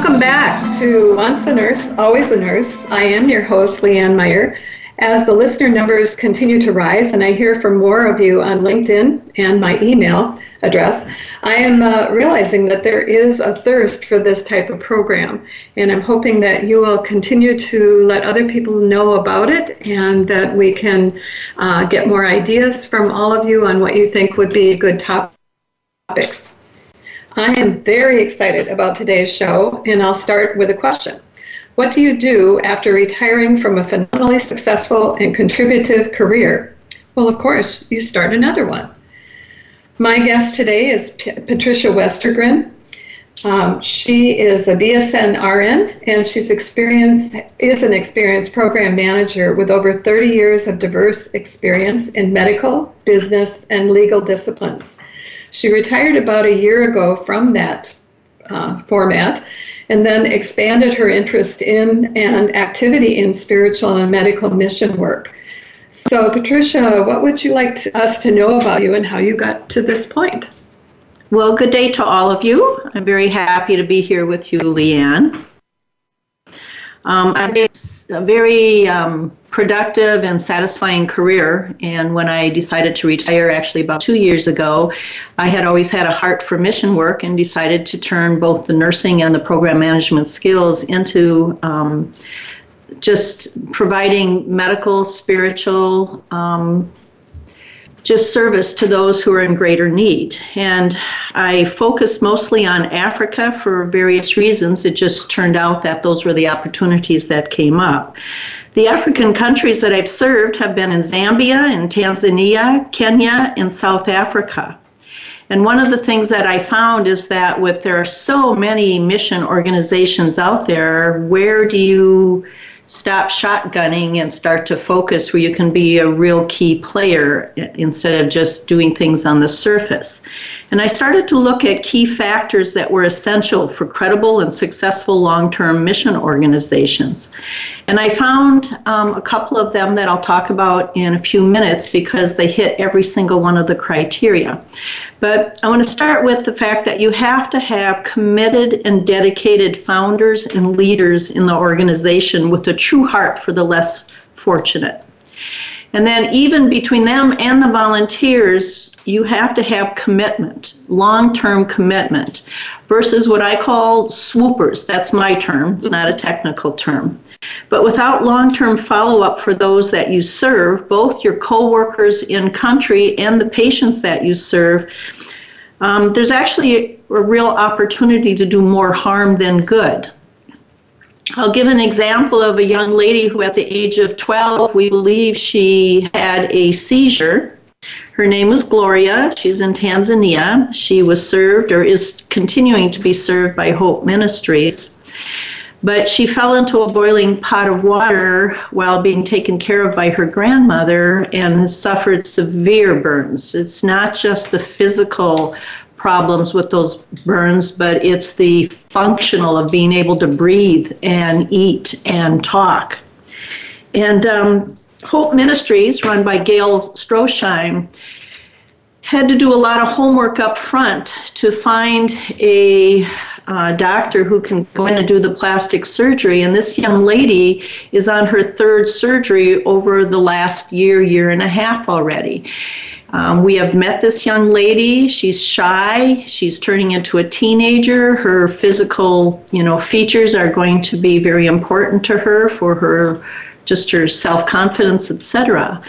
Welcome back to Once a Nurse, Always a Nurse. I am your host, Leanne Meyer. As the listener numbers continue to rise, and I hear from more of you on LinkedIn and my email address, I am uh, realizing that there is a thirst for this type of program. And I'm hoping that you will continue to let other people know about it and that we can uh, get more ideas from all of you on what you think would be good topics. I am very excited about today's show, and I'll start with a question. What do you do after retiring from a phenomenally successful and contributive career? Well, of course, you start another one. My guest today is P- Patricia Westergren. Um, she is a BSN RN and she's experienced is an experienced program manager with over 30 years of diverse experience in medical, business, and legal disciplines. She retired about a year ago from that uh, format and then expanded her interest in and activity in spiritual and medical mission work. So, Patricia, what would you like to, us to know about you and how you got to this point? Well, good day to all of you. I'm very happy to be here with you, Leanne. Um, I had a very um, productive and satisfying career, and when I decided to retire, actually about two years ago, I had always had a heart for mission work and decided to turn both the nursing and the program management skills into um, just providing medical, spiritual, um, just service to those who are in greater need. And I focused mostly on Africa for various reasons. It just turned out that those were the opportunities that came up. The African countries that I've served have been in Zambia, in Tanzania, Kenya, and South Africa. And one of the things that I found is that with there are so many mission organizations out there, where do you stop shotgunning and start to focus where you can be a real key player instead of just doing things on the surface. And I started to look at key factors that were essential for credible and successful long term mission organizations. And I found um, a couple of them that I'll talk about in a few minutes because they hit every single one of the criteria. But I want to start with the fact that you have to have committed and dedicated founders and leaders in the organization with a true heart for the less fortunate. And then, even between them and the volunteers, you have to have commitment, long term commitment, versus what I call swoopers. That's my term, it's not a technical term. But without long term follow up for those that you serve, both your co-workers in country and the patients that you serve, um, there's actually a real opportunity to do more harm than good. I'll give an example of a young lady who, at the age of 12, we believe she had a seizure. Her name was Gloria. She's in Tanzania. She was served or is continuing to be served by Hope Ministries. But she fell into a boiling pot of water while being taken care of by her grandmother and has suffered severe burns. It's not just the physical problems with those burns, but it's the functional of being able to breathe and eat and talk. And um, Hope Ministries, run by Gail Stroschein, had to do a lot of homework up front to find a uh, doctor who can go in and do the plastic surgery. And this young lady is on her third surgery over the last year, year and a half already. Um, we have met this young lady. She's shy. She's turning into a teenager. Her physical, you know, features are going to be very important to her for her just her self confidence, etc.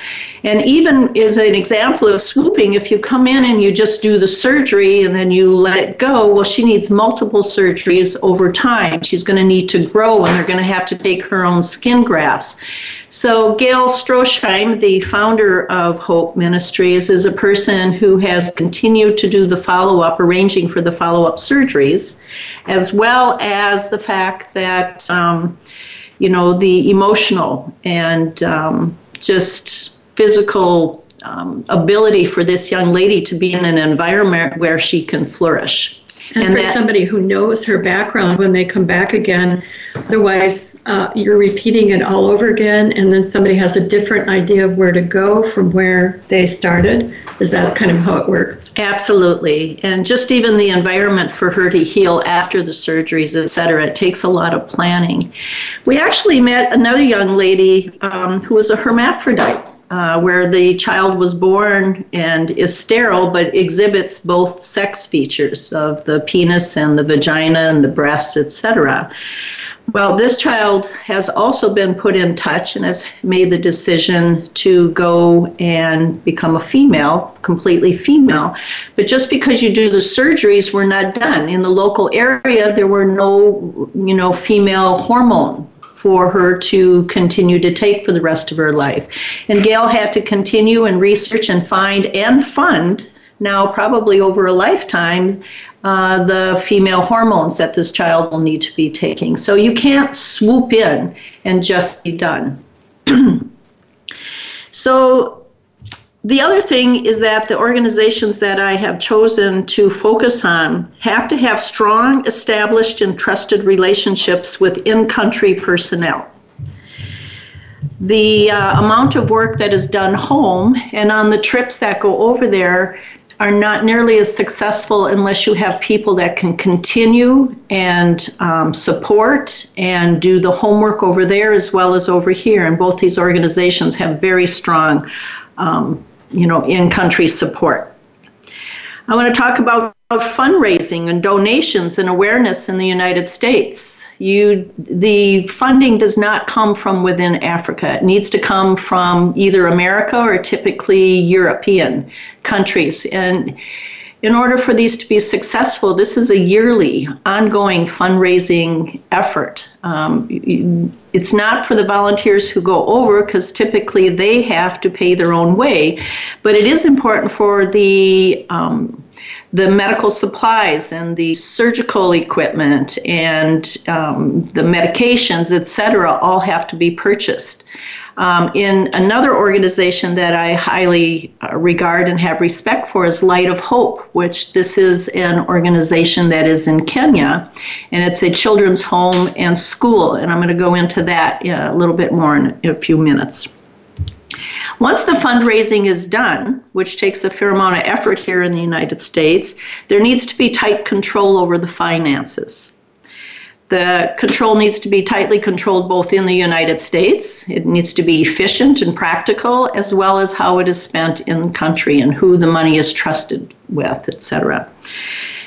And even as an example of swooping, if you come in and you just do the surgery and then you let it go, well, she needs multiple surgeries over time. She's going to need to grow and they're going to have to take her own skin grafts. So, Gail Stroheim, the founder of Hope Ministries, is a person who has continued to do the follow up, arranging for the follow up surgeries, as well as the fact that, um, you know, the emotional and um, just physical um, ability for this young lady to be in an environment where she can flourish. And, and for that, somebody who knows her background when they come back again, otherwise uh, you're repeating it all over again, and then somebody has a different idea of where to go from where they started. Is that kind of how it works? Absolutely. And just even the environment for her to heal after the surgeries, et cetera, it takes a lot of planning. We actually met another young lady um, who was a hermaphrodite uh, where the child was born and is sterile but exhibits both sex features of the penis and the vagina and the breasts, etc. Well, this child has also been put in touch and has made the decision to go and become a female, completely female. But just because you do the surgeries we're not done. In the local area, there were no, you know, female hormone for her to continue to take for the rest of her life. And Gail had to continue and research and find and fund now probably over a lifetime uh, the female hormones that this child will need to be taking. So you can't swoop in and just be done. so the other thing is that the organizations that I have chosen to focus on have to have strong, established, and trusted relationships with in country personnel. The uh, amount of work that is done home and on the trips that go over there are not nearly as successful unless you have people that can continue and um, support and do the homework over there as well as over here. And both these organizations have very strong um, you know, in-country support. I want to talk about fundraising and donations and awareness in the United States. You, the funding does not come from within Africa. It needs to come from either America or typically European countries. And in order for these to be successful, this is a yearly, ongoing fundraising effort. Um, it's not for the volunteers who go over because typically they have to pay their own way, but it is important for the um, the medical supplies and the surgical equipment and um, the medications, et cetera, all have to be purchased. Um, in another organization that I highly uh, regard and have respect for is Light of Hope, which this is an organization that is in Kenya, and it's a children's home and school, and I'm going to go into that uh, a little bit more in, in a few minutes. Once the fundraising is done, which takes a fair amount of effort here in the United States, there needs to be tight control over the finances. The control needs to be tightly controlled both in the United States. It needs to be efficient and practical, as well as how it is spent in the country and who the money is trusted with, et cetera.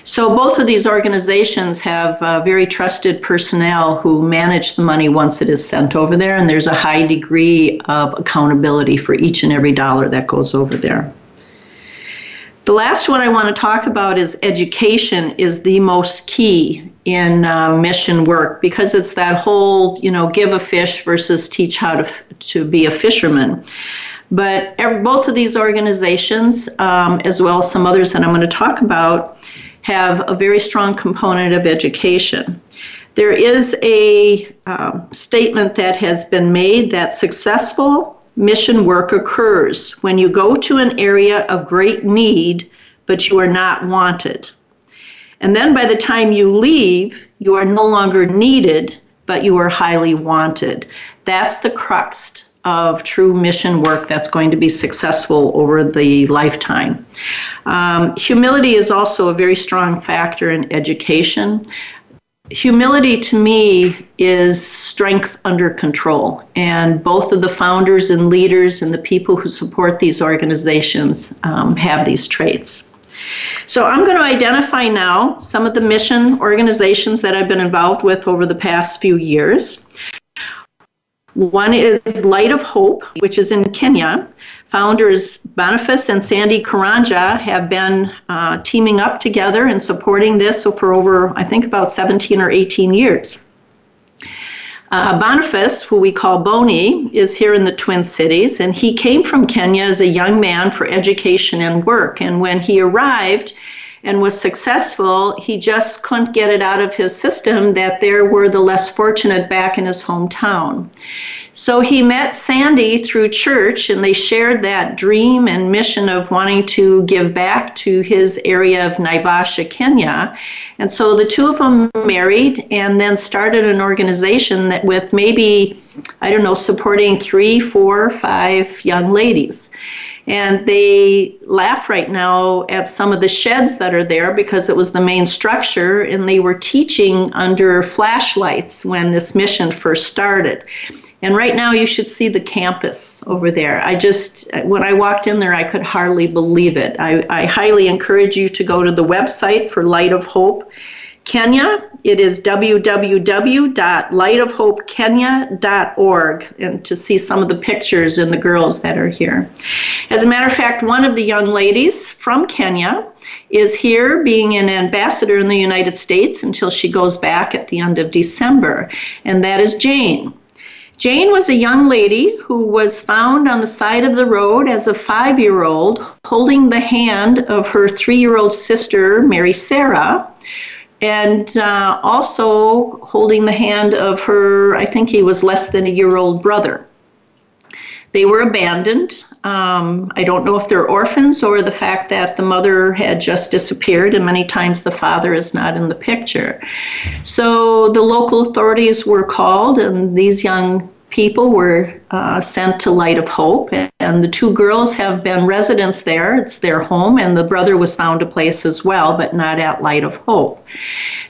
So both of these organizations have uh, very trusted personnel who manage the money once it is sent over there, and there's a high degree of accountability for each and every dollar that goes over there. The last one I want to talk about is education is the most key in uh, mission work because it's that whole, you know, give a fish versus teach how to, to be a fisherman. But every, both of these organizations, um, as well as some others that I'm going to talk about, have a very strong component of education. There is a uh, statement that has been made that successful mission work occurs when you go to an area of great need, but you are not wanted. And then by the time you leave, you are no longer needed, but you are highly wanted. That's the crux of true mission work that's going to be successful over the lifetime. Um, humility is also a very strong factor in education humility to me is strength under control. And both of the founders and leaders and the people who support these organizations um, have these traits. So I'm going to identify now some of the mission organizations that I've been involved with over the past few years. One is Light of Hope, which is in Kenya. Founders Boniface and Sandy Karanja have been uh, teaming up together and supporting this for over, I think, about 17 or 18 years. Uh, Boniface, who we call Boni, is here in the Twin Cities, and he came from Kenya as a young man for education and work. And when he arrived and was successful, he just couldn't get it out of his system that there were the less fortunate back in his hometown. So he met Sandy through church, and they shared that dream and mission of wanting to give back to his area of Naivasha, Kenya. And so the two of them married and then started an organization that with maybe, I don't know, supporting three, four, five young ladies. And they laugh right now at some of the sheds that are there because it was the main structure, and they were teaching under flashlights when this mission first started. And right now, you should see the campus over there. I just, when I walked in there, I could hardly believe it. I, I highly encourage you to go to the website for Light of Hope Kenya. It is www.lightofhopekenya.org and to see some of the pictures and the girls that are here. As a matter of fact, one of the young ladies from Kenya is here being an ambassador in the United States until she goes back at the end of December, and that is Jane. Jane was a young lady who was found on the side of the road as a five year old holding the hand of her three year old sister, Mary Sarah, and uh, also holding the hand of her, I think he was less than a year old brother. They were abandoned. Um, I don't know if they're orphans or the fact that the mother had just disappeared, and many times the father is not in the picture. So the local authorities were called, and these young people were uh, sent to Light of Hope, and the two girls have been residents there. It's their home, and the brother was found a place as well, but not at Light of Hope.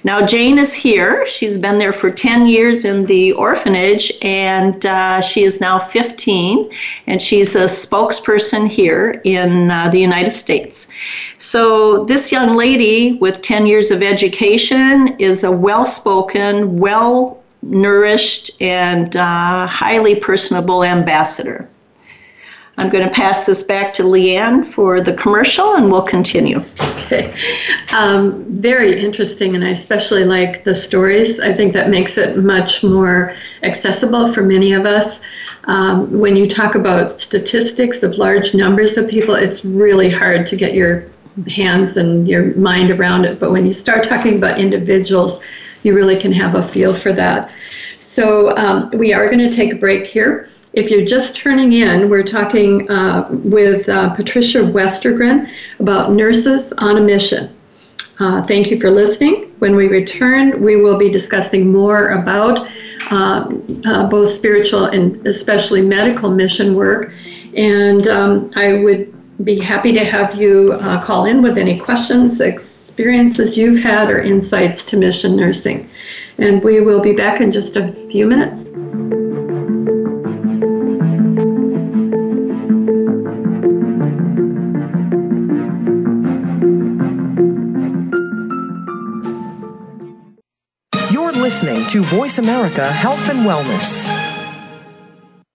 Now, Jane is here. She's been there for 10 years in the orphanage, and uh, she is now 15, and she's a spokesperson here in uh, the United States. So, this young lady with 10 years of education is a well spoken, well nourished, and uh, highly personable ambassador. I'm going to pass this back to Leanne for the commercial and we'll continue. Okay. Um, very interesting, and I especially like the stories. I think that makes it much more accessible for many of us. Um, when you talk about statistics of large numbers of people, it's really hard to get your hands and your mind around it. But when you start talking about individuals, you really can have a feel for that. So um, we are going to take a break here. If you're just turning in, we're talking uh, with uh, Patricia Westergren about nurses on a mission. Uh, thank you for listening. When we return, we will be discussing more about uh, uh, both spiritual and especially medical mission work. And um, I would be happy to have you uh, call in with any questions, experiences you've had, or insights to mission nursing. And we will be back in just a few minutes. You're listening to Voice America Health and Wellness.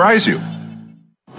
surprise you.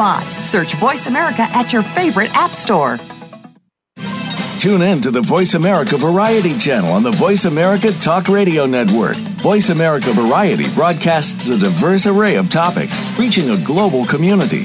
Search Voice America at your favorite app store. Tune in to the Voice America Variety channel on the Voice America Talk Radio Network. Voice America Variety broadcasts a diverse array of topics, reaching a global community.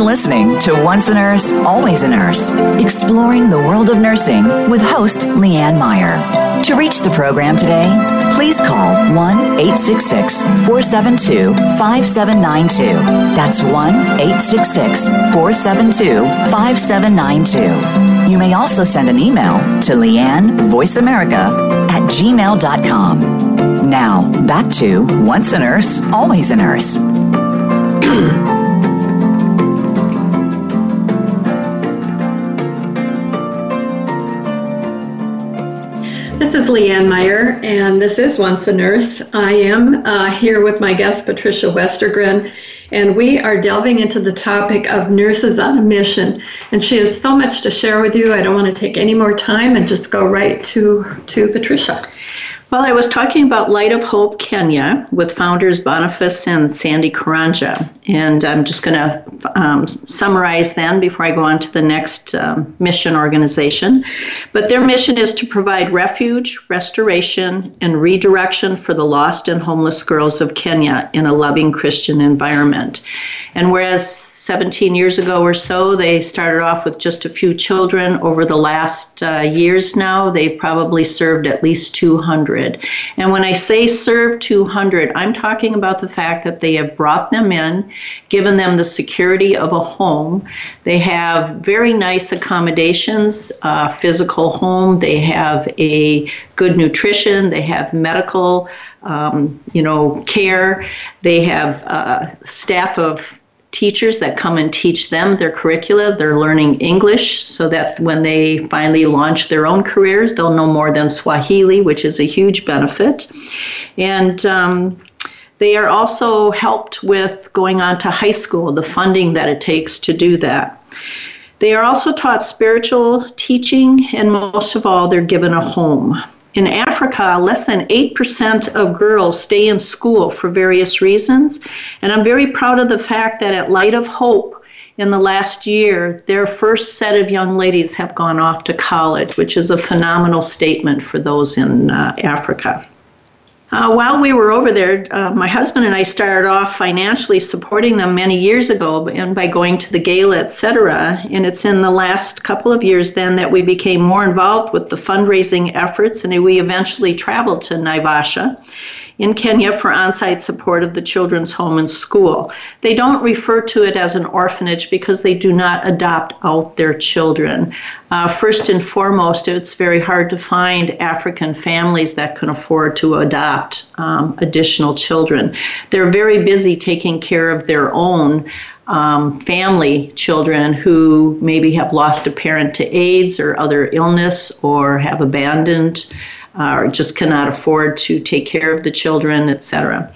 Listening to Once a Nurse, Always a Nurse, exploring the world of nursing with host Leanne Meyer. To reach the program today, please call 1 866 472 5792. That's 1 866 472 5792. You may also send an email to Leanne VoiceAmerica at gmail.com. Now, back to Once a Nurse, Always a Nurse. Leanne Meyer, and this is Once a Nurse. I am uh, here with my guest, Patricia Westergren, and we are delving into the topic of nurses on a mission. And she has so much to share with you. I don't want to take any more time and just go right to, to Patricia. Well, I was talking about Light of Hope Kenya with founders Boniface and Sandy Karanja. And I'm just going to um, summarize then before I go on to the next um, mission organization. But their mission is to provide refuge, restoration, and redirection for the lost and homeless girls of Kenya in a loving Christian environment. And whereas 17 years ago or so, they started off with just a few children. Over the last uh, years now, they've probably served at least 200. And when I say serve 200, I'm talking about the fact that they have brought them in, given them the security of a home. They have very nice accommodations, uh, physical home. They have a good nutrition. They have medical, um, you know, care. They have uh, staff of teachers that come and teach them their curricula. They're learning English so that when they finally launch their own careers, they'll know more than Swahili, which is a huge benefit. And um, they are also helped with going on to high school, the funding that it takes to do that. They are also taught spiritual teaching, and most of all, they're given a home. In Africa, less than 8% of girls stay in school for various reasons. And I'm very proud of the fact that at Light of Hope, in the last year, their first set of young ladies have gone off to college, which is a phenomenal statement for those in uh, Africa. Uh, while we were over there, uh, my husband and I started off financially supporting them many years ago, and by going to the gala, etc. And it's in the last couple of years then that we became more involved with the fundraising efforts, and we eventually traveled to Naivasha in Kenya for on site support of the children's home and school. They don't refer to it as an orphanage because they do not adopt out their children. Uh, first and foremost, it's very hard to find African families that can afford to adopt um, additional children. They're very busy taking care of their own. Um, family children who maybe have lost a parent to AIDS or other illness or have abandoned uh, or just cannot afford to take care of the children, etc.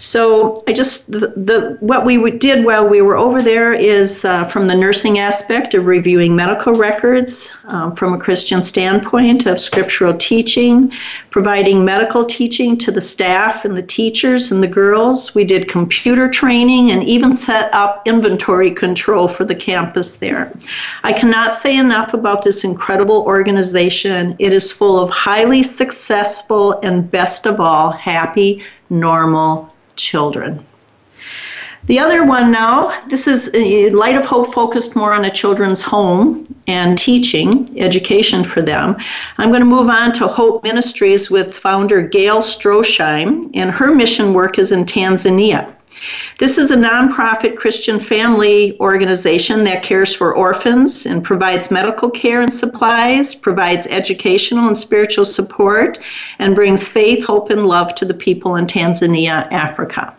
So I just the, the what we did while we were over there is uh, from the nursing aspect of reviewing medical records um, from a Christian standpoint of scriptural teaching, providing medical teaching to the staff and the teachers and the girls. We did computer training and even set up inventory control for the campus there. I cannot say enough about this incredible organization. It is full of highly successful and best of all happy, normal children. The other one now, this is uh, Light of Hope focused more on a children's home and teaching, education for them. I'm going to move on to Hope Ministries with founder Gail Stroheim, and her mission work is in Tanzania. This is a nonprofit Christian family organization that cares for orphans and provides medical care and supplies, provides educational and spiritual support, and brings faith, hope, and love to the people in Tanzania, Africa.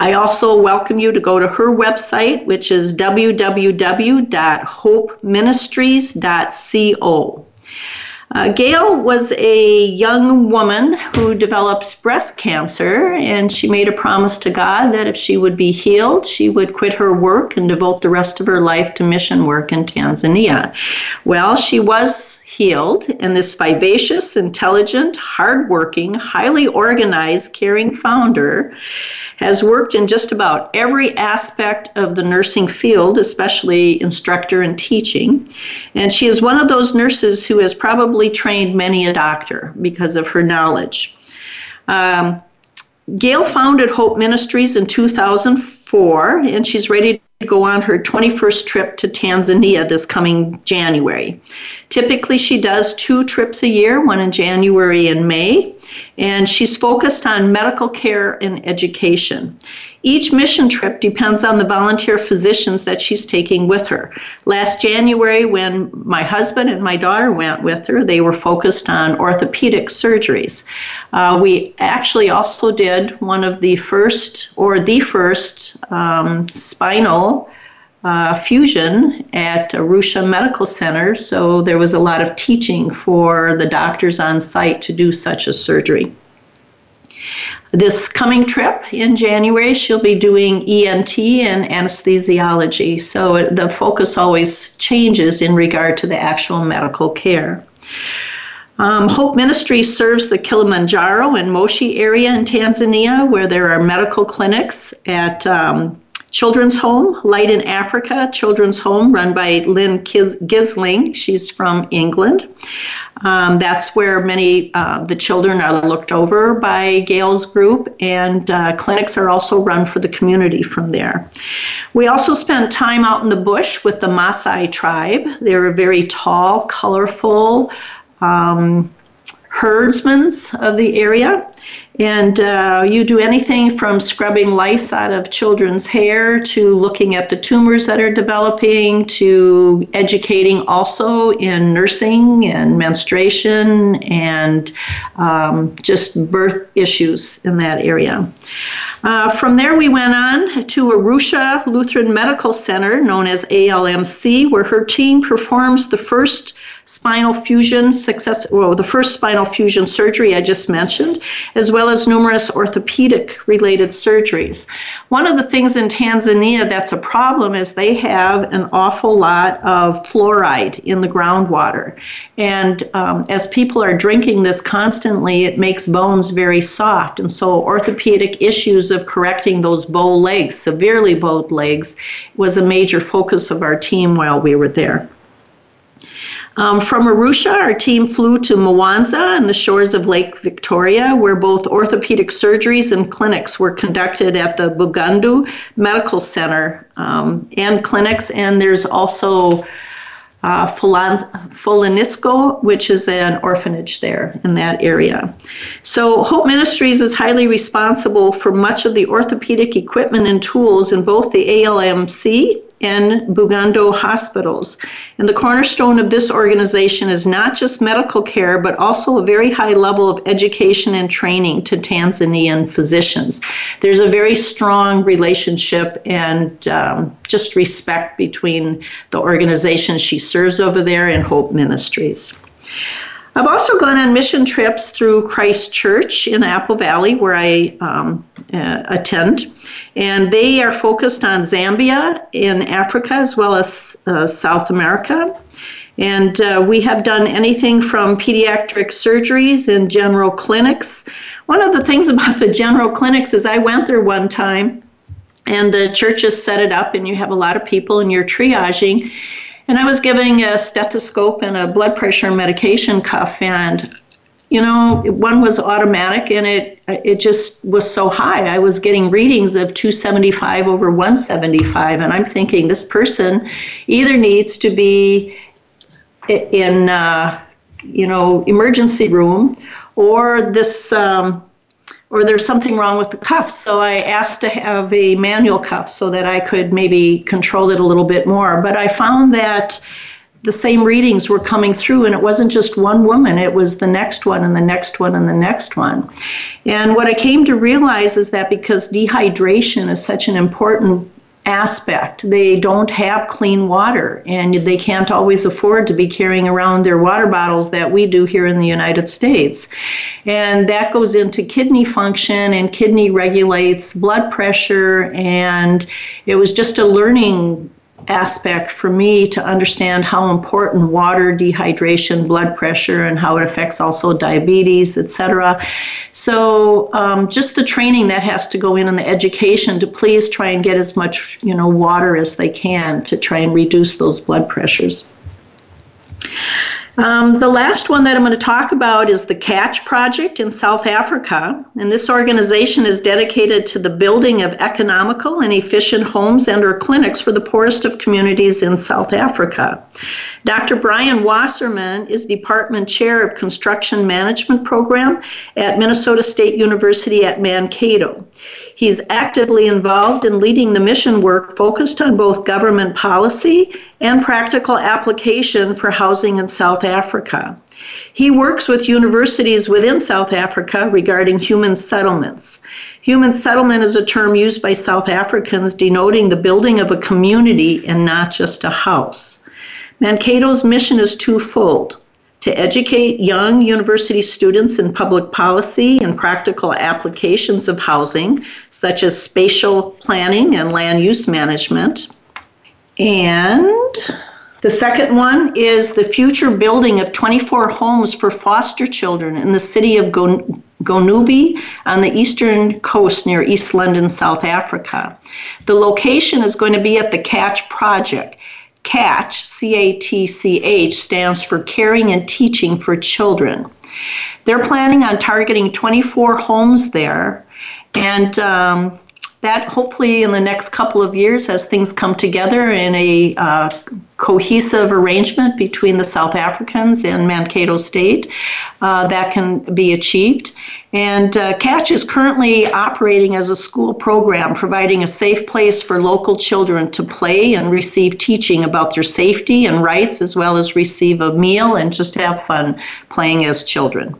I also welcome you to go to her website, which is www.hopeministries.co. Uh, Gail was a young woman who developed breast cancer, and she made a promise to God that if she would be healed, she would quit her work and devote the rest of her life to mission work in Tanzania. Well, she was healed, and this vivacious, intelligent, hardworking, highly organized, caring founder has worked in just about every aspect of the nursing field, especially instructor and teaching. And she is one of those nurses who has probably trained many a doctor because of her knowledge. Um, Gail founded Hope Ministries in 2004, and she's ready go on her 21st trip to Tanzania this coming January. Typically, she does two trips a year, one in January and May and she's focused on medical care and education. Each mission trip depends on the volunteer physicians that she's taking with her. Last January, when my husband and my daughter went with her, they were focused on orthopedic surgeries. Uh, we actually also did one of the first, or the first, um, spinal uh, fusion at Arusha Medical Center, so there was a lot of teaching for the doctors on site to do such a surgery. This coming trip in January, she'll be doing ENT and anesthesiology, so the focus always changes in regard to the actual medical care. Um, Hope Ministry serves the Kilimanjaro and Moshi area in Tanzania, where there are medical clinics at um, Children's Home, Light in Africa, Children's Home, run by Lynn Gisling. She's from England. Um, that's where many uh, the children are looked over by Gail's group, and uh, clinics are also run for the community from there. We also spent time out in the bush with the Maasai tribe. They're a very tall, colorful. Um, herdsmen of the area. And uh, you do anything from scrubbing lice out of children's hair to looking at the tumors that are developing to educating also in nursing and menstruation and um, just birth issues in that area. Uh, from there, we went on to Arusha Lutheran Medical Center, known as ALMC, where her team performs the first spinal fusion success, well, the first spinal fusion surgery I just mentioned, as well as numerous orthopedic related surgeries. One of the things in Tanzania that's a problem is they have an awful lot of fluoride in the groundwater. And um, as people are drinking this constantly, it makes bones very soft. And so, orthopedic issues of correcting those bow legs, severely bowed legs, was a major focus of our team while we were there. Um, from Arusha, our team flew to Mwanza and the shores of Lake Victoria, where both orthopedic surgeries and clinics were conducted at the Bugando Medical Center um, and clinics. And there's also uh, Fulanisco, which is an orphanage there in that area. So, Hope Ministries is highly responsible for much of the orthopedic equipment and tools in both the ALMC and Bugando hospitals. And the cornerstone of this organization is not just medical care, but also a very high level of education and training to Tanzanian physicians. There's a very strong relationship and um, just respect between the organization she serves over there and Hope Ministries. I've also gone on mission trips through Christ Church in Apple Valley, where I um, uh, attend, and they are focused on Zambia in Africa as well as uh, South America. And uh, we have done anything from pediatric surgeries and general clinics. One of the things about the general clinics is I went there one time, and the churches set it up, and you have a lot of people, and you're triaging and I was giving a stethoscope and a blood pressure medication cuff, and you know, one was automatic and it it just was so high. I was getting readings of 275 over 175 and I'm thinking this person either needs to be in uh, you know, emergency room or this um, or there's something wrong with the cuff. So I asked to have a manual cuff so that I could maybe control it a little bit more. But I found that the same readings were coming through, and it wasn't just one woman, it was the next one, and the next one, and the next one. And what I came to realize is that because dehydration is such an important aspect. They don't have clean water and they can't always afford to be carrying around their water bottles that we do here in the United States. And that goes into kidney function and kidney regulates blood pressure and it was just a learning aspect for me to understand how important water, dehydration, blood pressure, and how it affects also diabetes, etc. So um, just the training that has to go in and the education to please try and get as much you know water as they can to try and reduce those blood pressures. Um, the last one that I'm going to talk about is the Catch Project in South Africa. And this organization is dedicated to the building of economical and efficient homes and or clinics for the poorest of communities in South Africa. Dr. Brian Wasserman is Department Chair of Construction Management Program at Minnesota State University at Mankato. He's actively involved in leading the mission work focused on both government policy and practical application for housing in South Africa. He works with universities within South Africa regarding human settlements. Human settlement is a term used by South Africans denoting the building of a community and not just a house. Mankato's mission is twofold to educate young university students in public policy and practical applications of housing, such as spatial planning and land use management. And the second one is the future building of 24 homes for foster children in the city of Gonubie on the eastern coast near East London, South Africa. The location is going to be at the Catch Project. CATCH, C A T C H, stands for Caring and Teaching for Children. They're planning on targeting 24 homes there, and um, that hopefully in the next couple of years, as things come together in a uh, cohesive arrangement between the South Africans and Mankato State, uh, that can be achieved. And uh, Catch is currently operating as a school program, providing a safe place for local children to play and receive teaching about their safety and rights, as well as receive a meal and just have fun playing as children.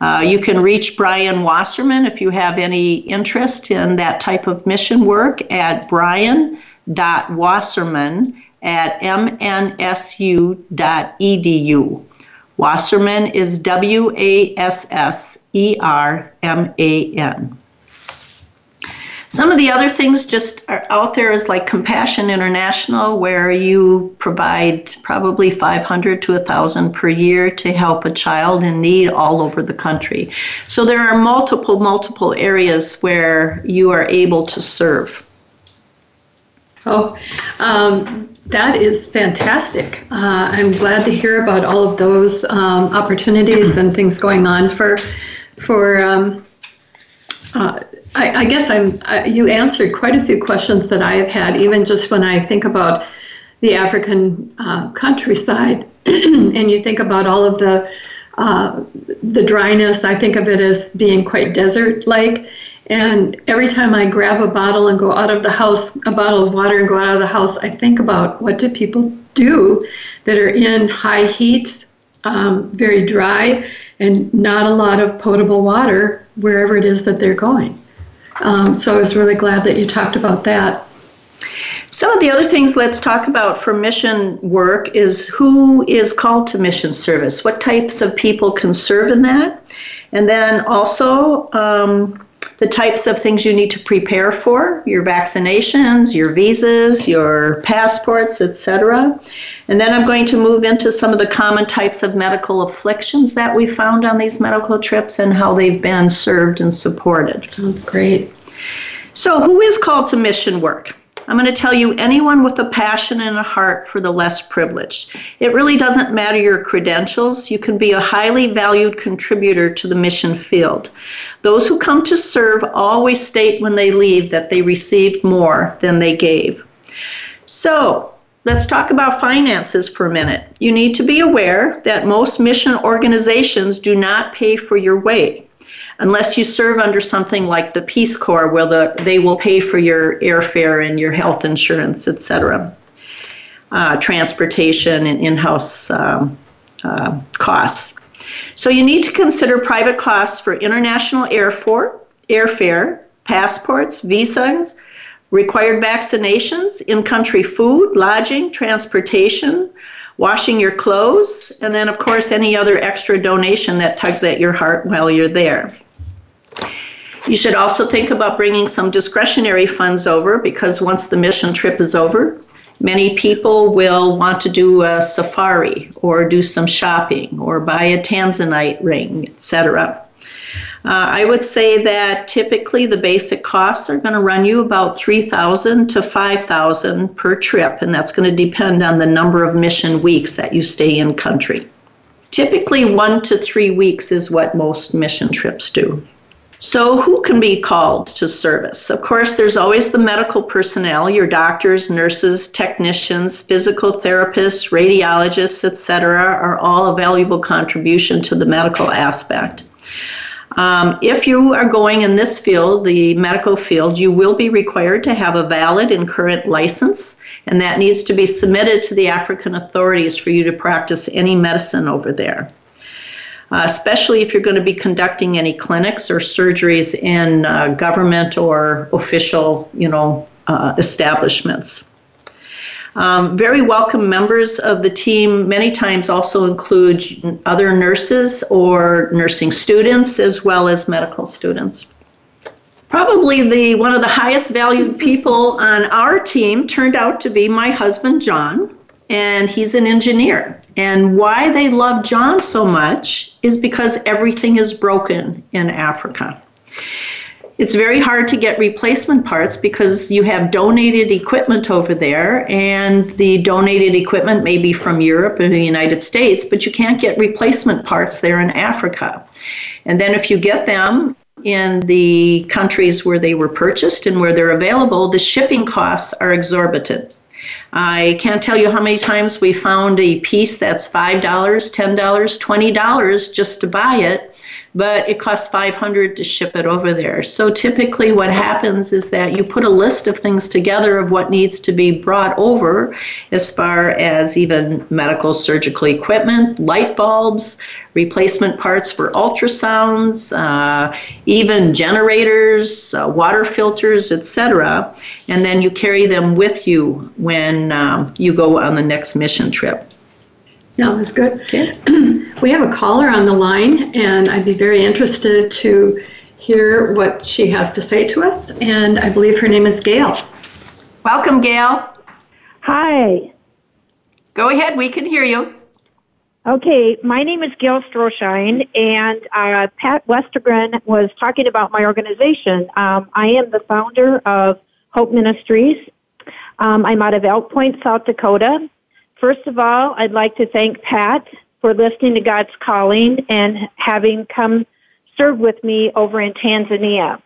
Uh, you can reach Brian Wasserman if you have any interest in that type of mission work at brian.wasserman at mnsu.edu. Wasserman is W A S S E R M A N. Some of the other things just are out there is like Compassion International, where you provide probably 500 to 1,000 per year to help a child in need all over the country. So there are multiple, multiple areas where you are able to serve. Oh, um, that is fantastic. Uh, I'm glad to hear about all of those um, opportunities and things going on for for. Um, uh, I, I, guess I'm. Uh, you answered quite a few questions that I have had, even just when I think about the African uh, countryside, and you think about all of the uh, the dryness. I think of it as being quite desert-like and every time I grab a bottle and go out of the house, a bottle of water and go out of the house, I think about what do people do that are in high heat, um, very dry, and not a lot of potable water wherever it is that they're going. Um, so I was really glad that you talked about that. Some of the other things let's talk about for mission work is who is called to mission service, what types of people can serve in that, and then also um, the types of things you need to prepare for your vaccinations, your visas, your passports, etc. And then I'm going to move into some of the common types of medical afflictions that we found on these medical trips and how they've been served and supported. Sounds great. So, who is called to mission work? I'm going to tell you anyone with a passion and a heart for the less privileged. It really doesn't matter your credentials. You can be a highly valued contributor to the mission field. Those who come to serve always state when they leave that they received more than they gave. So, Let's talk about finances for a minute. You need to be aware that most mission organizations do not pay for your way unless you serve under something like the Peace Corps, where the, they will pay for your airfare and your health insurance, etc., uh, transportation and in-house um, uh, costs. So you need to consider private costs for international airfare, airfare, passports, visas, required vaccinations, in-country food, lodging, transportation, washing your clothes, and then, of course, any other extra donation that tugs at your heart while you're there. You should also think about bringing some discretionary funds over because once the mission trip is over, many people will want to do a safari or do some shopping or buy a tanzanite ring, etc. Uh, I would say that typically the basic costs are going to run you about 3000 to 5000 per trip, and that's going to depend on the number of mission weeks that you stay in country. Typically, one to three weeks is what most mission trips do. So, who can be called to service? Of course, there's always the medical personnel, your doctors, nurses, technicians, physical therapists, radiologists, etc., are all a valuable contribution to the medical aspect. Um, if you are going in this field, the medical field, you will be required to have a valid and current license, and that needs to be submitted to the African authorities for you to practice any medicine over there uh, especially if you're going to be conducting any clinics or surgeries in uh, government or official, you know, uh, establishments. Um, very welcome members of the team many times also include other nurses or nursing students as well as medical students. Probably the one of the highest valued people on our team turned out to be my husband John and he's an engineer. And why they love John so much is because everything is broken in Africa. It's very hard to get replacement parts because you have donated equipment over there, and the donated equipment may be from Europe or the United States, but you can't get replacement parts there in Africa. And then if you get them in the countries where they were purchased and where they're available, the shipping costs are exorbitant. I can't tell you how many times we found a piece that's $5, $10, $20 just to buy it but it costs 500 to ship it over there. So typically what happens is that you put a list of things together of what needs to be brought over as far as even medical surgical equipment, light bulbs, replacement parts for ultrasounds, uh, even generators, uh, water filters, etc. And then you carry them with you when um, you go on the next mission trip. Yeah, that's good. Okay. we have a caller on the line, and I'd be very interested to hear what she has to say to us. And I believe her name is Gail. Welcome, Gail. Hi. Go ahead, we can hear you. Okay, my name is Gail Stroshine, and uh, Pat Westergren was talking about my organization. Um, I am the founder of Hope Ministries. Um, I'm out of Elk Point, South Dakota, First of all, I'd like to thank Pat for listening to God's calling and having come serve with me over in Tanzania.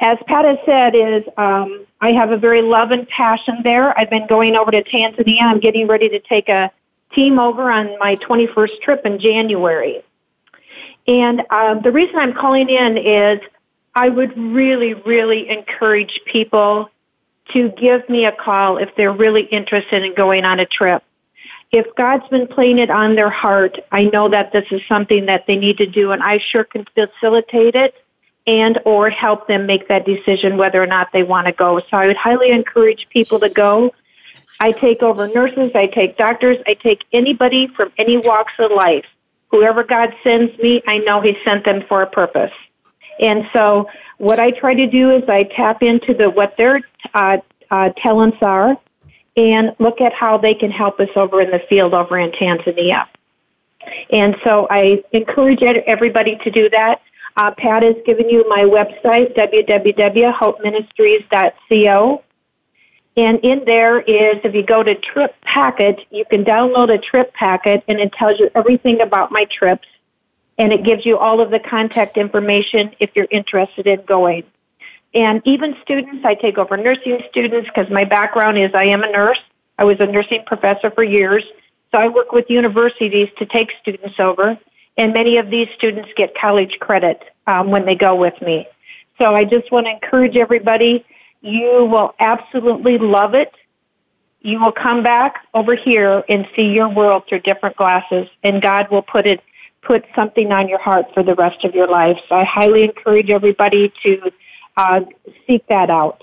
As Pat has said, is um, I have a very love and passion there. I've been going over to Tanzania. I'm getting ready to take a team over on my 21st trip in January. And um, the reason I'm calling in is I would really, really encourage people to give me a call if they're really interested in going on a trip. If God's been playing it on their heart, I know that this is something that they need to do and I sure can facilitate it and or help them make that decision whether or not they want to go. So I would highly encourage people to go. I take over nurses, I take doctors, I take anybody from any walks of life. Whoever God sends me, I know He sent them for a purpose. And so what I try to do is I tap into the what their uh, uh, talents are and look at how they can help us over in the field over in Tanzania. And so I encourage everybody to do that. Uh, Pat has given you my website, www.hopeministries.co. And in there is, if you go to Trip Packet, you can download a trip packet and it tells you everything about my trips. And it gives you all of the contact information if you're interested in going. And even students, I take over nursing students because my background is I am a nurse. I was a nursing professor for years. So I work with universities to take students over. And many of these students get college credit um, when they go with me. So I just want to encourage everybody you will absolutely love it. You will come back over here and see your world through different glasses, and God will put it put something on your heart for the rest of your life. So I highly encourage everybody to uh, seek that out.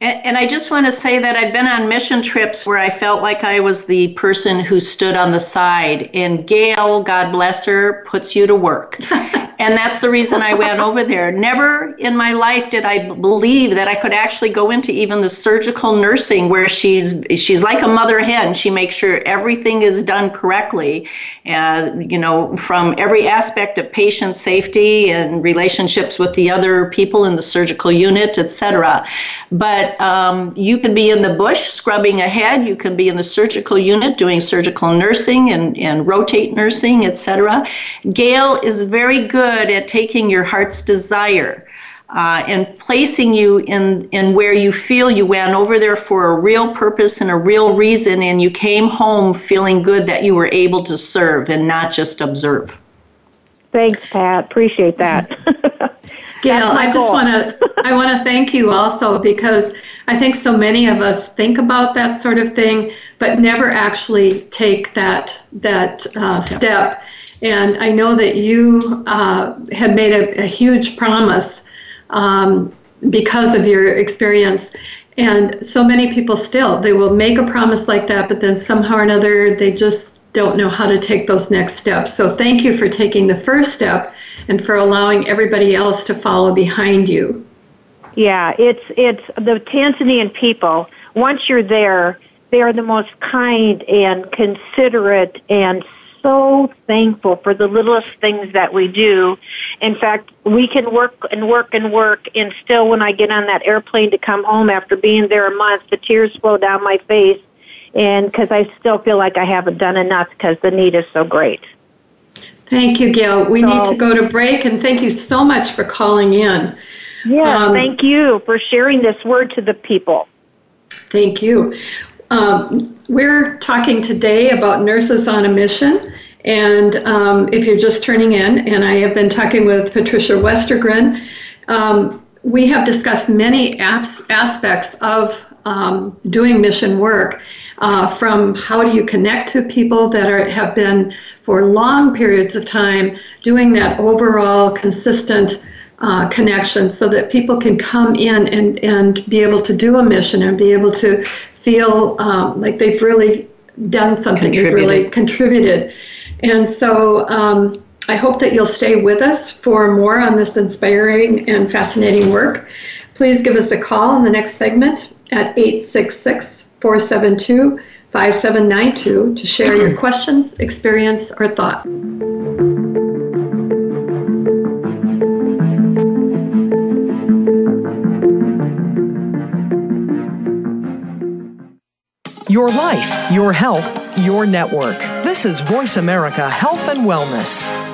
And, and I just want to say that I've been on mission trips where I felt like I was the person who stood on the side. And Gail, God bless her, puts you to work. and that's the reason I went over there. Never in my life did I believe that I could actually go into even the surgical nursing where she's she's like a mother hen. She makes sure everything is done correctly, uh, you know, from every aspect of patient safety and relationships with the other people in the surgical unit, etc. But um, you can be in the bush scrubbing a head. You can be in the surgical unit doing surgical nursing and, and rotate nursing, etc. Gail is very good good at taking your heart's desire uh, and placing you in, in where you feel you went over there for a real purpose and a real reason, and you came home feeling good that you were able to serve and not just observe. Thanks, Pat. Appreciate that. Gail, I just want to I want to thank you also because I think so many of us think about that sort of thing, but never actually take that that uh, step. step and I know that you uh, had made a, a huge promise um, because of your experience. And so many people still, they will make a promise like that, but then somehow or another, they just don't know how to take those next steps. So thank you for taking the first step and for allowing everybody else to follow behind you. Yeah, it's it's the Tanzanian people. Once you're there, they are the most kind and considerate and so thankful for the littlest things that we do. In fact, we can work and work and work, and still, when I get on that airplane to come home after being there a month, the tears flow down my face, and because I still feel like I haven't done enough because the need is so great. Thank you, Gail. We so, need to go to break, and thank you so much for calling in. Yeah, um, thank you for sharing this word to the people. Thank you. Um, we're talking today about nurses on a mission. And um, if you're just turning in, and I have been talking with Patricia Westergren, um, we have discussed many apps, aspects of um, doing mission work. Uh, from how do you connect to people that are, have been for long periods of time doing that overall consistent uh, connection so that people can come in and, and be able to do a mission and be able to feel um, like they've really done something, they've really contributed. And so um, I hope that you'll stay with us for more on this inspiring and fascinating work. Please give us a call in the next segment at 866 472 5792 to share your questions, experience, or thought. Your life, your health, your network. This is Voice America Health and Wellness.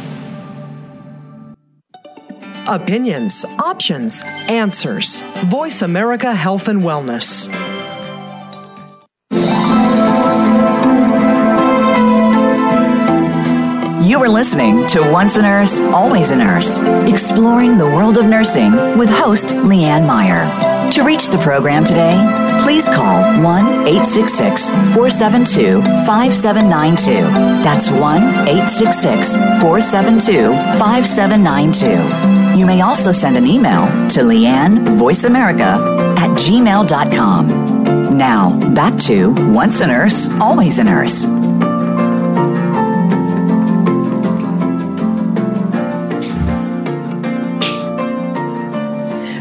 opinions, options, answers. Voice America Health and Wellness. You are listening to Once a Nurse, Always a Nurse, exploring the world of nursing with host Leanne Meyer. To reach the program today, please call 1 866 472 5792. That's 1 866 472 5792. You may also send an email to Leanne VoiceAmerica at gmail.com. Now, back to Once a Nurse, Always a Nurse.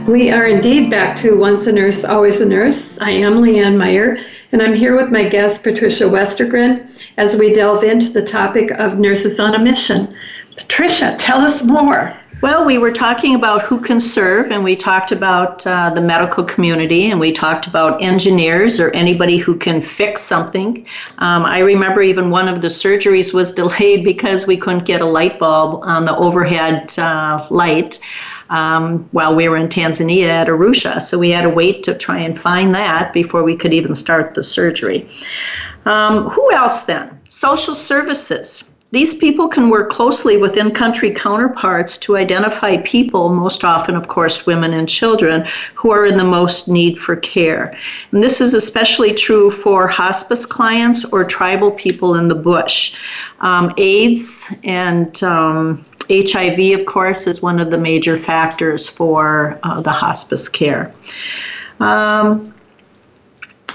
We are indeed back to Once a Nurse, Always a Nurse. I am Leanne Meyer, and I'm here with my guest, Patricia Westergren, as we delve into the topic of nurses on a mission. Patricia, tell us more. Well, we were talking about who can serve, and we talked about uh, the medical community, and we talked about engineers or anybody who can fix something. Um, I remember even one of the surgeries was delayed because we couldn't get a light bulb on the overhead uh, light um, while we were in Tanzania at Arusha. So we had to wait to try and find that before we could even start the surgery. Um, who else then? Social services. These people can work closely with in country counterparts to identify people, most often, of course, women and children, who are in the most need for care. And this is especially true for hospice clients or tribal people in the bush. Um, AIDS and um, HIV, of course, is one of the major factors for uh, the hospice care. Um,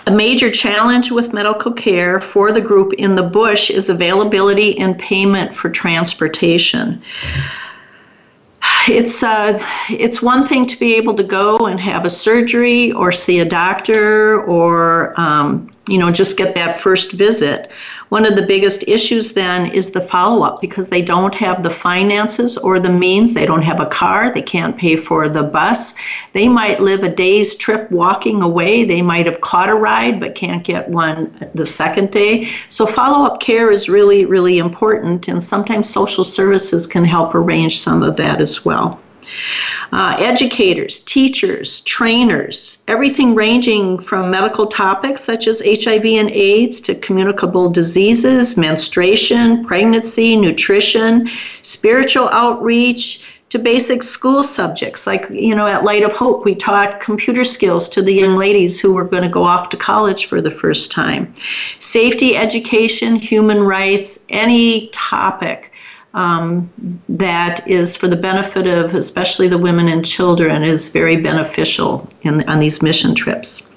a major challenge with medical care for the group in the bush is availability and payment for transportation. It's uh, it's one thing to be able to go and have a surgery or see a doctor or um, you know just get that first visit, one of the biggest issues then is the follow up because they don't have the finances or the means. They don't have a car. They can't pay for the bus. They might live a day's trip walking away. They might have caught a ride but can't get one the second day. So follow up care is really, really important. And sometimes social services can help arrange some of that as well. Uh, educators, teachers, trainers, everything ranging from medical topics such as HIV and AIDS to communicable diseases, menstruation, pregnancy, nutrition, spiritual outreach, to basic school subjects. Like you know at light of hope we taught computer skills to the young ladies who were going to go off to college for the first time. Safety education human rights any topic um, that is for the benefit of especially the women and children is very beneficial in, on these mission trips.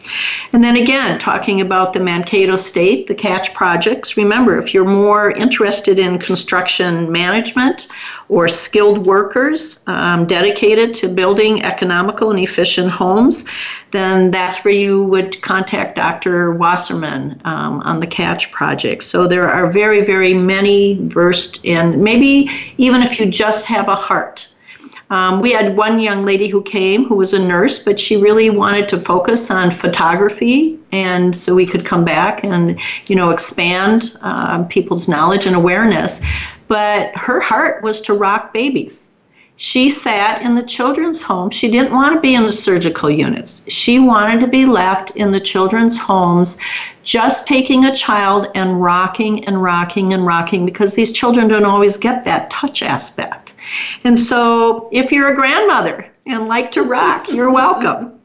And then again, talking about the Mankato State, the CATCH projects. Remember, if you're more interested in construction management or skilled workers um, dedicated to building economical and efficient homes, then that's where you would contact Dr. Wasserman um, on the CATCH project. So there are very, very many versed in, maybe even if you just have a heart Um, we had one young lady who came who was a nurse, but she really wanted to focus on photography, and so we could come back and you know expand uh, people's knowledge and awareness. But her heart was to rock babies. She sat in the children's home. She didn't want to be in the surgical units. She wanted to be left in the children's homes, just taking a child and rocking and rocking and rocking because these children don't always get that touch aspect. And so, if you're a grandmother and like to rock, you're welcome.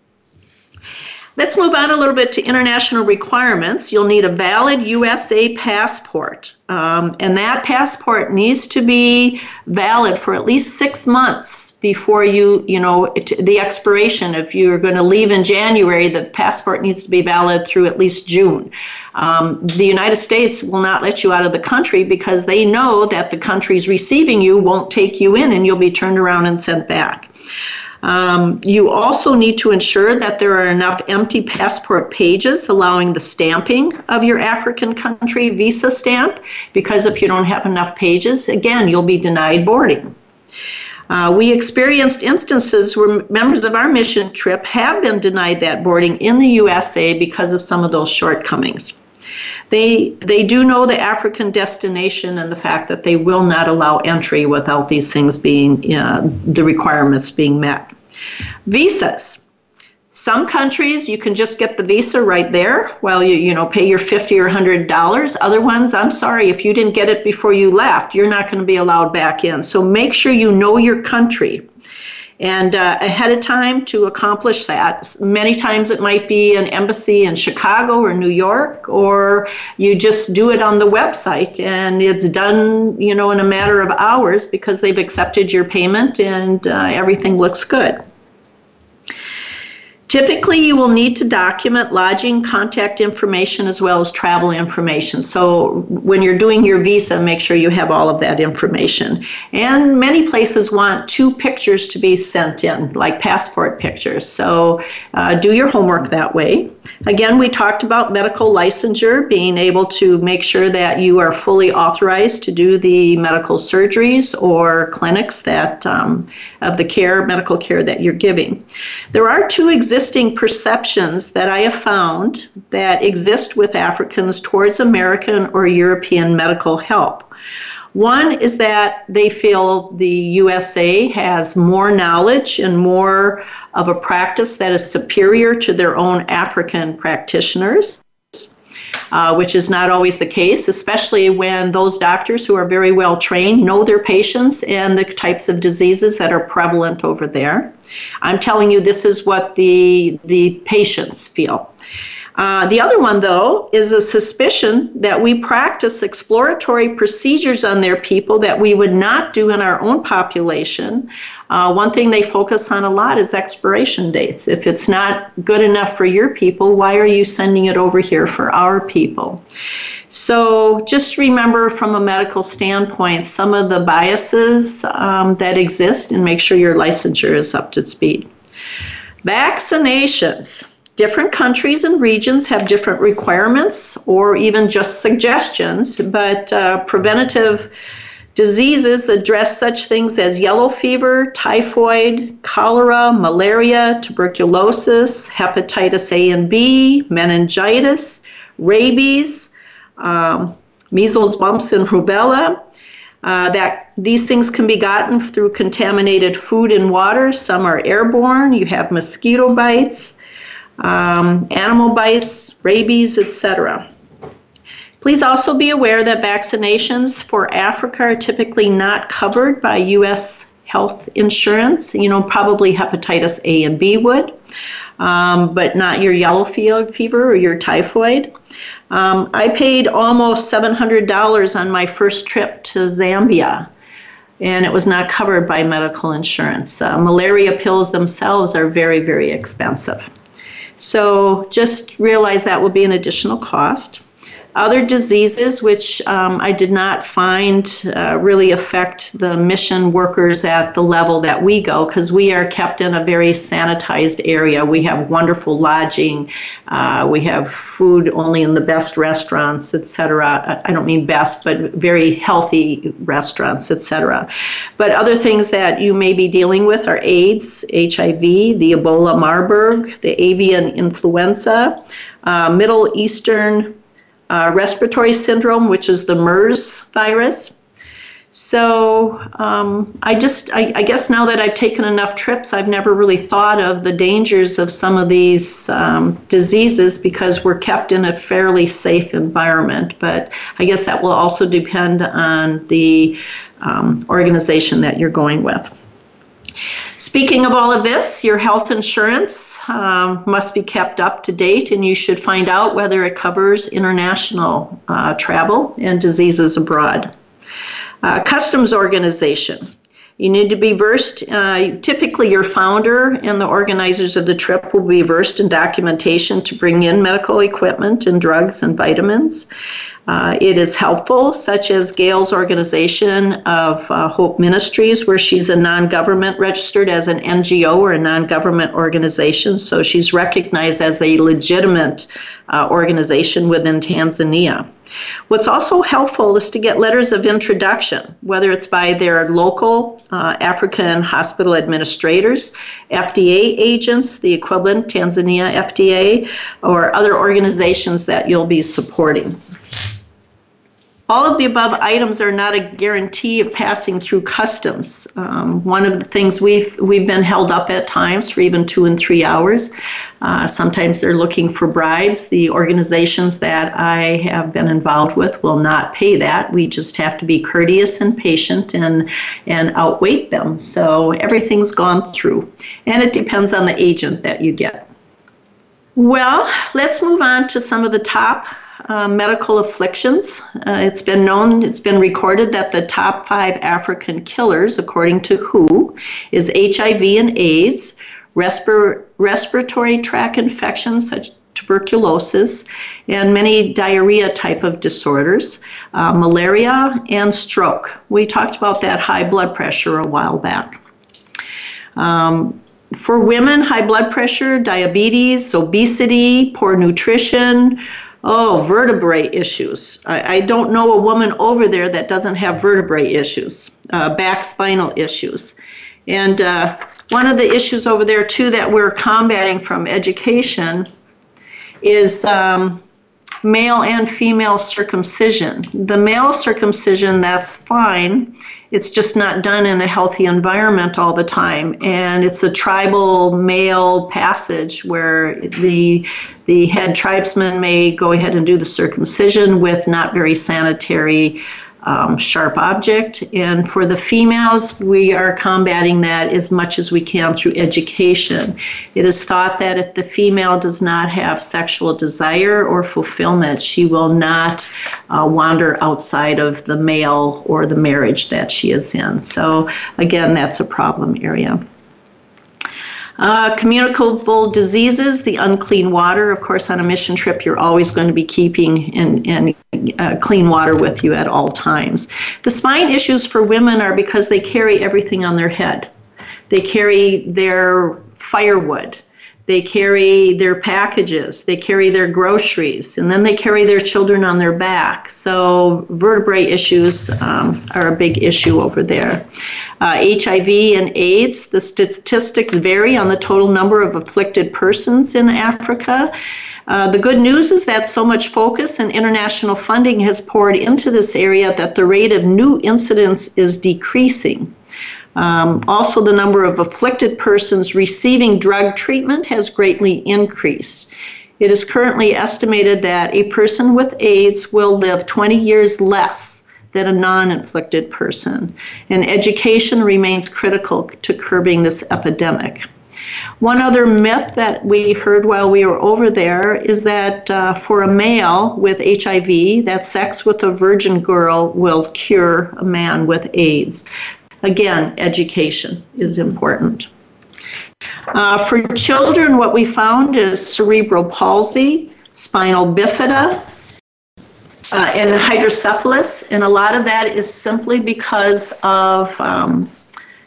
Let's move on a little bit to international requirements. You'll need a valid USA passport, um, and that passport needs to be valid for at least six months before you, you know, the expiration. If you're going to leave in January, the passport needs to be valid through at least June. Um, the United States will not let you out of the country because they know that the countries receiving you won't take you in, and you'll be turned around and sent back. Um, you also need to ensure that there are enough empty passport pages allowing the stamping of your African country visa stamp, because if you don't have enough pages, again, you'll be denied boarding. Uh, we experienced instances where members of our mission trip have been denied that boarding in the USA because of some of those shortcomings. They, they do know the African destination and the fact that they will not allow entry without these things being, uh, the requirements being met. Visas. Some countries you can just get the visa right there while you you know pay your 50 or 100 dollars. Other ones, I'm sorry, if you didn't get it before you left, you're not going to be allowed back in. So make sure you know your country and uh, ahead of time to accomplish that. Many times it might be an embassy in Chicago or New York, or you just do it on the website and it's done, you know, in a matter of hours because they've accepted your payment and uh, everything looks good. Typically, you will need to document lodging, contact information, as well as travel information. So, when you're doing your visa, make sure you have all of that information. And many places want two pictures to be sent in, like passport pictures. So, uh, do your homework that way. Again, we talked about medical licensure, being able to make sure that you are fully authorized to do the medical surgeries or clinics that um, of the care, medical care that you're giving. There are two existing perceptions that I have found that exist with Africans towards American or European medical help. One is that they feel the USA has more knowledge and more of a practice that is superior to their own African practitioners uh, which is not always the case, especially when those doctors who are very well trained know their patients and the types of diseases that are prevalent over there. I'm telling you, this is what the, the patients feel. Uh, the other one, though, is a suspicion that we practice exploratory procedures on their people that we would not do in our own population. Uh, one thing they focus on a lot is expiration dates. If it's not good enough for your people, why are you sending it over here for our people? So just remember from a medical standpoint some of the biases um, that exist and make sure your licensure is up to speed. Vaccinations. Different countries and regions have different requirements or even just suggestions, but uh, preventative diseases address such things as yellow fever, typhoid, cholera, malaria, tuberculosis, hepatitis A and B, meningitis, rabies, um, measles, mumps, and rubella. Uh, that these things can be gotten through contaminated food and water. Some are airborne. You have mosquito bites um, animal bites, rabies, etc. Please also be aware that vaccinations for Africa are typically not covered by U.S. health insurance. You know, probably hepatitis A and B would, um, but not your yellow fever or your typhoid. Um, I paid almost $700 on my first trip to Zambia and it was not covered by medical insurance. Uh, malaria pills themselves are very, very expensive. So just realize that will be an additional cost. Other diseases, which um, I did not find uh, really affect the mission workers at the level that we go, because we are kept in a very sanitized area. We have wonderful lodging, uh, we have food only in the best restaurants, etc. I don't mean best, but very healthy restaurants, etc. But other things that you may be dealing with are AIDS, HIV, the Ebola Marburg, the avian influenza, uh, Middle Eastern uh, respiratory syndrome, which is the MERS virus. So um, I just, I, I, guess now that I've taken enough trips, I've never really thought of the dangers of some of these um, diseases because we're kept in a fairly safe environment. But I guess that will also depend on the um, organization that you're going with. Speaking of all of this, your health insurance um, must be kept up to date, and you should find out whether it covers international uh, travel and diseases abroad. Uh, customs organization. You need to be versed. Uh, typically, your founder and the organizers of the trip will be versed in documentation to bring in medical equipment and drugs and vitamins. Uh, it is helpful, such as Gail's organization of uh, Hope Ministries, where she's a non government registered as an NGO or a non government organization. So she's recognized as a legitimate uh, organization within Tanzania. What's also helpful is to get letters of introduction, whether it's by their local uh, African hospital administrators, FDA agents, the equivalent Tanzania FDA, or other organizations that you'll be supporting. All of the above items are not a guarantee of passing through customs. Um, one of the things we've we've been held up at times for even two and three hours. Uh, sometimes they're looking for bribes. The organizations that I have been involved with will not pay that. We just have to be courteous and patient and and outweight them. So everything's gone through, and it depends on the agent that you get. Well, let's move on to some of the top uh, medical afflictions. Uh, it's been known, it's been recorded that the top five African killers, according to WHO, is HIV and AIDS, respir- respiratory tract infections such tuberculosis, and many diarrhea type of disorders, uh, malaria, and stroke. We talked about that high blood pressure a while back. Um, for women, high blood pressure, diabetes, obesity, poor nutrition, Oh, vertebrae issues. I, I, don't know a woman over there that doesn't have vertebrae issues, uh, back spinal issues. And uh, one of the issues over there, too, that we're combating from education is um, male and female circumcision. The male circumcision, that's fine. It's just not done in a healthy environment all the time. And it's a tribal male passage where the the head tribesman may go ahead and do the circumcision with not very sanitary um, sharp object. And for the females, we are combating that as much as we can through education. It is thought that if the female does not have sexual desire or fulfillment, she will not uh, wander outside of the male or the marriage that she is in. So, again, that's a problem area. Uh, communicable diseases, the unclean water. Of course, on a mission trip, you're always going to be keeping in, in uh, clean water with you at all times. The spine issues for women are because they carry everything on their head. They carry their firewood. They carry their packages, they carry their groceries, and then they carry their children on their back. So, vertebrae issues um, are a big issue over there. Uh, HIV and AIDS, the statistics vary on the total number of afflicted persons in Africa. Uh, the good news is that so much focus and international funding has poured into this area that the rate of new incidents is decreasing. Um, also, the number of afflicted persons receiving drug treatment has greatly increased. It is currently estimated that a person with AIDS will live 20 years less than a non inflicted person, and education remains critical to curbing this epidemic. One other myth that we heard while we were over there is that uh, for a male with HIV, that sex with a virgin girl will cure a man with AIDS. Again, education is important. Uh, for children, what we found is cerebral palsy, spinal bifida, uh, and hydrocephalus, and a lot of that is simply because of um,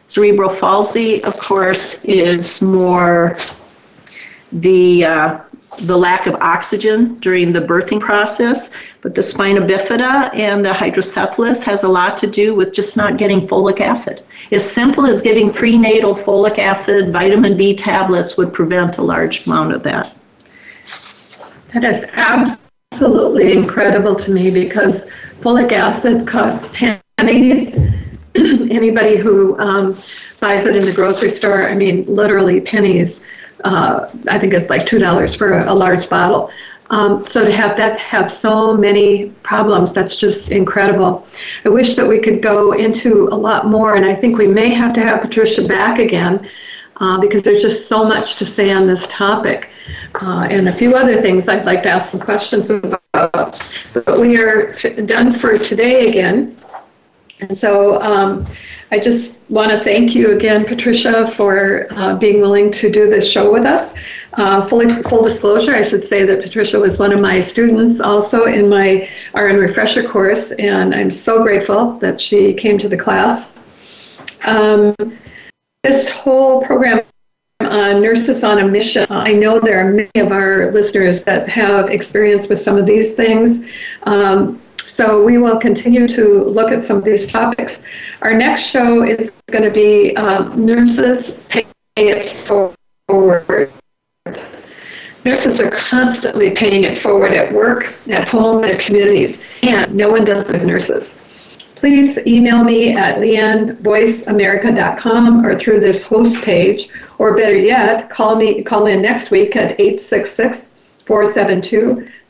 cerebral palsy. Of course, is more the uh, the lack of oxygen during the birthing process, but the spina bifida and the hydrocephalus has a lot to do with just not getting folic acid. As simple as giving prenatal folic acid, vitamin B tablets would prevent a large amount of that. That is absolutely incredible to me because folic acid costs pennies. Anybody who um, buys it in the grocery store, I mean, literally pennies. Uh, I think it's like two dollars for a, a, large bottle. Um, so to have that have so many problems, that's just incredible. I wish that we could go into a lot more, and I think we may have to have Patricia back again uh, because there's just so much to say on this topic. Uh, and a few other things I'd like to ask some questions about. But we are done for today again. And so um, I just want to thank you again, Patricia, for uh, being willing to do this show with us. Uh, fully, full disclosure, I should say that Patricia was one of my students also in my RN Refresher course, and I'm so grateful that she came to the class. Um, this whole program Nurses on a Mission. I know there are many of our listeners that have experience with some of these things. Um, so we will continue to look at some of these topics. Our next show is going to be uh, Nurses Pay It Forward. Nurses are constantly paying it forward at work, at home, at communities, and no one does it nurses please email me at leannevoiceamerica.com or through this host page, or better yet, call me call in next week at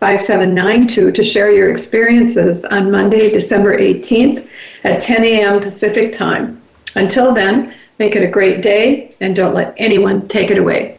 866-472-5792 to share your experiences on Monday, December 18th at 10 a.m. Pacific Time. Until then, make it a great day and don't let anyone take it away.